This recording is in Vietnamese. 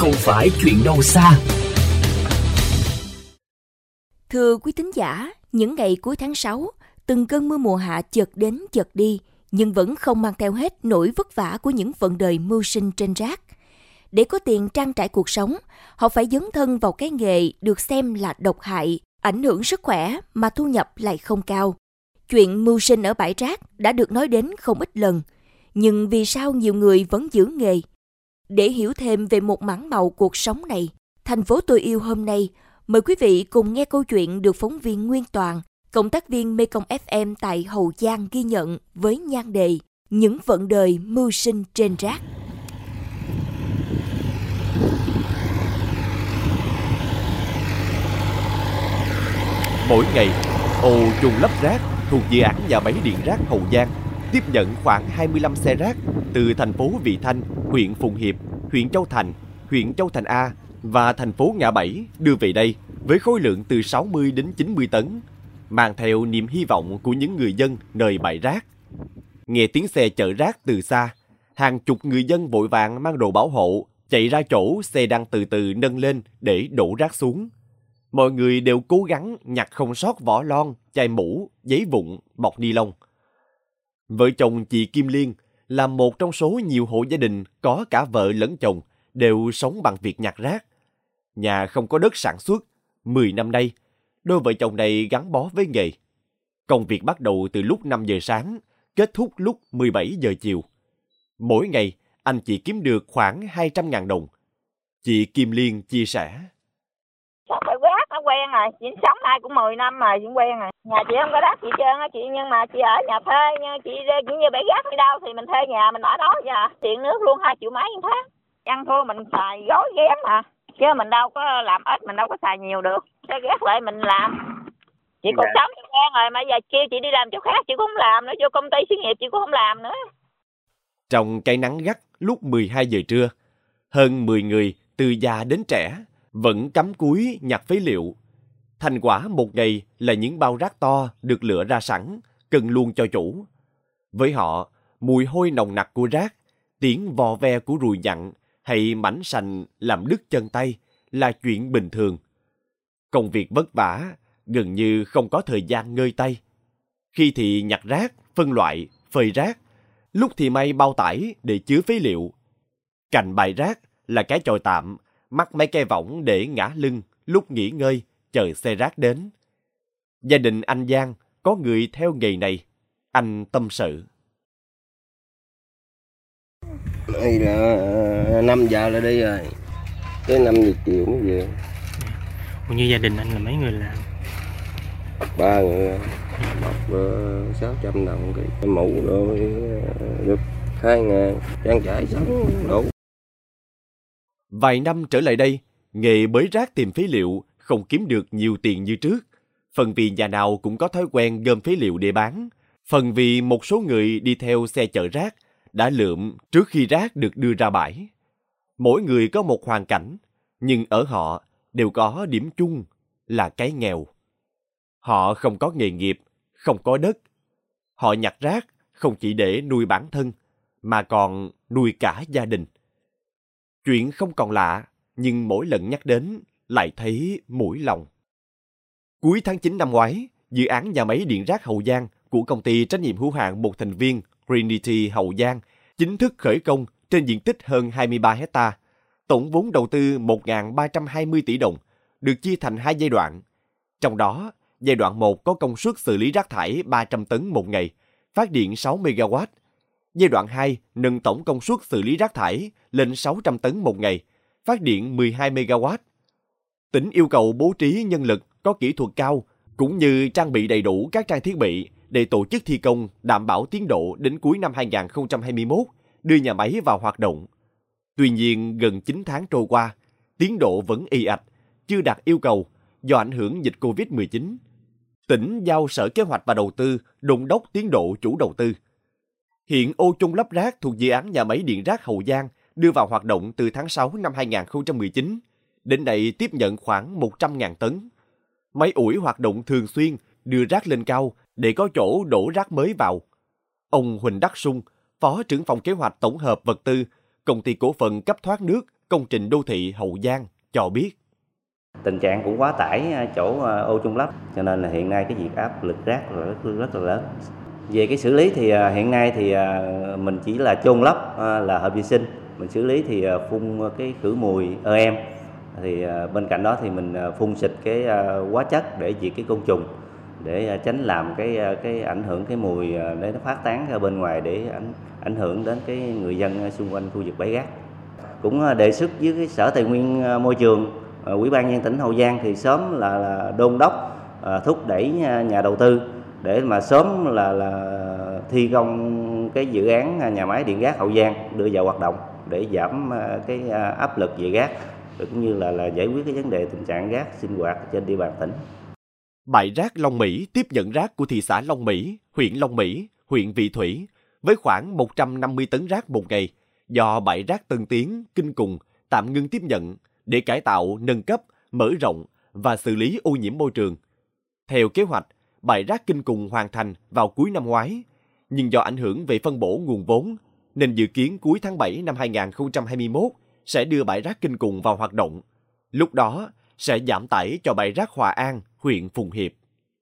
không phải chuyện đâu xa. Thưa quý thính giả, những ngày cuối tháng 6, từng cơn mưa mùa hạ chợt đến chợt đi, nhưng vẫn không mang theo hết nỗi vất vả của những vận đời mưu sinh trên rác. Để có tiền trang trải cuộc sống, họ phải dấn thân vào cái nghề được xem là độc hại, ảnh hưởng sức khỏe mà thu nhập lại không cao. Chuyện mưu sinh ở bãi rác đã được nói đến không ít lần, nhưng vì sao nhiều người vẫn giữ nghề? Để hiểu thêm về một mảng màu cuộc sống này, thành phố tôi yêu hôm nay. Mời quý vị cùng nghe câu chuyện được phóng viên Nguyên Toàn, cộng tác viên Mekong FM tại Hậu Giang ghi nhận với nhan đề Những vận đời mưu sinh trên rác. Mỗi ngày, ô chung lấp rác thuộc dự án nhà máy điện rác Hậu Giang tiếp nhận khoảng 25 xe rác từ thành phố Vị Thanh, huyện Phụng Hiệp, huyện Châu Thành, huyện Châu Thành A và thành phố Ngã Bảy đưa về đây với khối lượng từ 60 đến 90 tấn, mang theo niềm hy vọng của những người dân nơi bãi rác. Nghe tiếng xe chở rác từ xa, hàng chục người dân vội vàng mang đồ bảo hộ chạy ra chỗ xe đang từ từ nâng lên để đổ rác xuống. Mọi người đều cố gắng nhặt không sót vỏ lon, chai mũ, giấy vụn, bọc ni lông. Vợ chồng chị Kim Liên là một trong số nhiều hộ gia đình có cả vợ lẫn chồng đều sống bằng việc nhặt rác. Nhà không có đất sản xuất, 10 năm nay, đôi vợ chồng này gắn bó với nghề. Công việc bắt đầu từ lúc 5 giờ sáng, kết thúc lúc 17 giờ chiều. Mỗi ngày, anh chị kiếm được khoảng 200.000 đồng. Chị Kim Liên chia sẻ. Sao phải quát nó quen rồi, chị sống nay cũng 10 năm rồi, chị quen rồi. Nhà chị không có đất chị trơn á chị, nhưng mà chị ở nhà thuê, nhưng chị cũng như bãi gác đi đâu thì mình thuê nhà mình ở đó vậy Tiền nước luôn 2 triệu mấy một tháng. Ăn thua mình xài gói ghém mà. Chứ mình đâu có làm ít, mình đâu có xài nhiều được. Cái ghét lại mình làm. Chị còn Dạ. sống quen rồi, mà giờ kêu chị đi làm chỗ khác chị cũng không làm nữa, vô công ty xí nghiệp chị cũng không làm nữa. Trong cái nắng gắt lúc 12 giờ trưa, hơn 10 người từ già đến trẻ vẫn cắm cúi nhặt phế liệu. Thành quả một ngày là những bao rác to được lựa ra sẵn, cần luôn cho chủ. Với họ, mùi hôi nồng nặc của rác, tiếng vò ve của ruồi nhặn hay mảnh sành làm đứt chân tay là chuyện bình thường. Công việc vất vả, gần như không có thời gian ngơi tay. Khi thì nhặt rác, phân loại, phơi rác, lúc thì may bao tải để chứa phế liệu. Cạnh bài rác là cái chòi tạm, mắc mấy cây võng để ngã lưng lúc nghỉ ngơi, chờ xe rác đến. Gia đình anh Giang có người theo nghề này. Anh tâm sự. Đây là 5 giờ là đi rồi Tới 5 giờ chiều mới về Còn như gia đình anh là mấy người làm Ba người Bọc uh, 600 đồng cái mũ rồi ờ, được 2 ngàn Trang trải sống đủ Vài năm trở lại đây, nghề bới rác tìm phế liệu không kiếm được nhiều tiền như trước. Phần vì nhà nào cũng có thói quen gom phế liệu để bán. Phần vì một số người đi theo xe chở rác đã lượm trước khi rác được đưa ra bãi. Mỗi người có một hoàn cảnh, nhưng ở họ đều có điểm chung là cái nghèo. Họ không có nghề nghiệp, không có đất. Họ nhặt rác không chỉ để nuôi bản thân, mà còn nuôi cả gia đình. Chuyện không còn lạ, nhưng mỗi lần nhắc đến lại thấy mũi lòng. Cuối tháng 9 năm ngoái, dự án nhà máy điện rác Hậu Giang của công ty trách nhiệm hữu hạn một thành viên Trinity Hậu Giang chính thức khởi công trên diện tích hơn 23 hecta. Tổng vốn đầu tư 1.320 tỷ đồng, được chia thành hai giai đoạn. Trong đó, giai đoạn 1 có công suất xử lý rác thải 300 tấn một ngày, phát điện 6 MW. Giai đoạn 2 nâng tổng công suất xử lý rác thải lên 600 tấn một ngày, phát điện 12 MW. Tỉnh yêu cầu bố trí nhân lực có kỹ thuật cao cũng như trang bị đầy đủ các trang thiết bị để tổ chức thi công đảm bảo tiến độ đến cuối năm 2021, đưa nhà máy vào hoạt động. Tuy nhiên, gần 9 tháng trôi qua, tiến độ vẫn y ạch, chưa đạt yêu cầu do ảnh hưởng dịch COVID-19. Tỉnh giao Sở Kế hoạch và Đầu tư đôn đốc tiến độ chủ đầu tư. Hiện ô chung lắp rác thuộc dự án nhà máy điện rác Hậu Giang đưa vào hoạt động từ tháng 6 năm 2019. Đến nay tiếp nhận khoảng 100.000 tấn. Máy ủi hoạt động thường xuyên, đưa rác lên cao để có chỗ đổ rác mới vào. Ông Huỳnh Đắc Sung, Phó trưởng phòng kế hoạch tổng hợp vật tư, công ty cổ phần cấp thoát nước công trình đô thị Hậu Giang cho biết. Tình trạng cũng quá tải chỗ ờ, ô trung lấp cho nên là hiện nay cái việc áp lực rác là rất, rất là lớn. Về cái xử lý thì ờ, hiện nay thì ờ, mình chỉ là chôn lấp là hợp vệ sinh, mình xử lý thì phun cái khử mùi EM thì à, bên cạnh đó thì mình à, phun xịt cái à, hóa chất để diệt cái côn trùng để tránh làm cái cái ảnh hưởng cái mùi để nó phát tán ra bên ngoài để ảnh ảnh hưởng đến cái người dân xung quanh khu vực bãi rác cũng đề xuất với cái sở tài nguyên môi trường Ủy ban nhân tỉnh Hậu Giang thì sớm là, là đôn đốc thúc đẩy nhà, đầu tư để mà sớm là là thi công cái dự án nhà máy điện gác Hậu Giang đưa vào hoạt động để giảm cái áp lực về cũng như là là giải quyết cái vấn đề tình trạng rác sinh hoạt trên địa bàn tỉnh. Bãi rác Long Mỹ tiếp nhận rác của thị xã Long Mỹ, huyện Long Mỹ, huyện Vị Thủy với khoảng 150 tấn rác một ngày do bãi rác Tân Tiến, Kinh Cùng tạm ngưng tiếp nhận để cải tạo, nâng cấp, mở rộng và xử lý ô nhiễm môi trường. Theo kế hoạch, bãi rác kinh cùng hoàn thành vào cuối năm ngoái, nhưng do ảnh hưởng về phân bổ nguồn vốn, nên dự kiến cuối tháng 7 năm 2021 sẽ đưa bãi rác kinh cùng vào hoạt động. Lúc đó sẽ giảm tải cho bãi rác Hòa An, huyện Phùng Hiệp.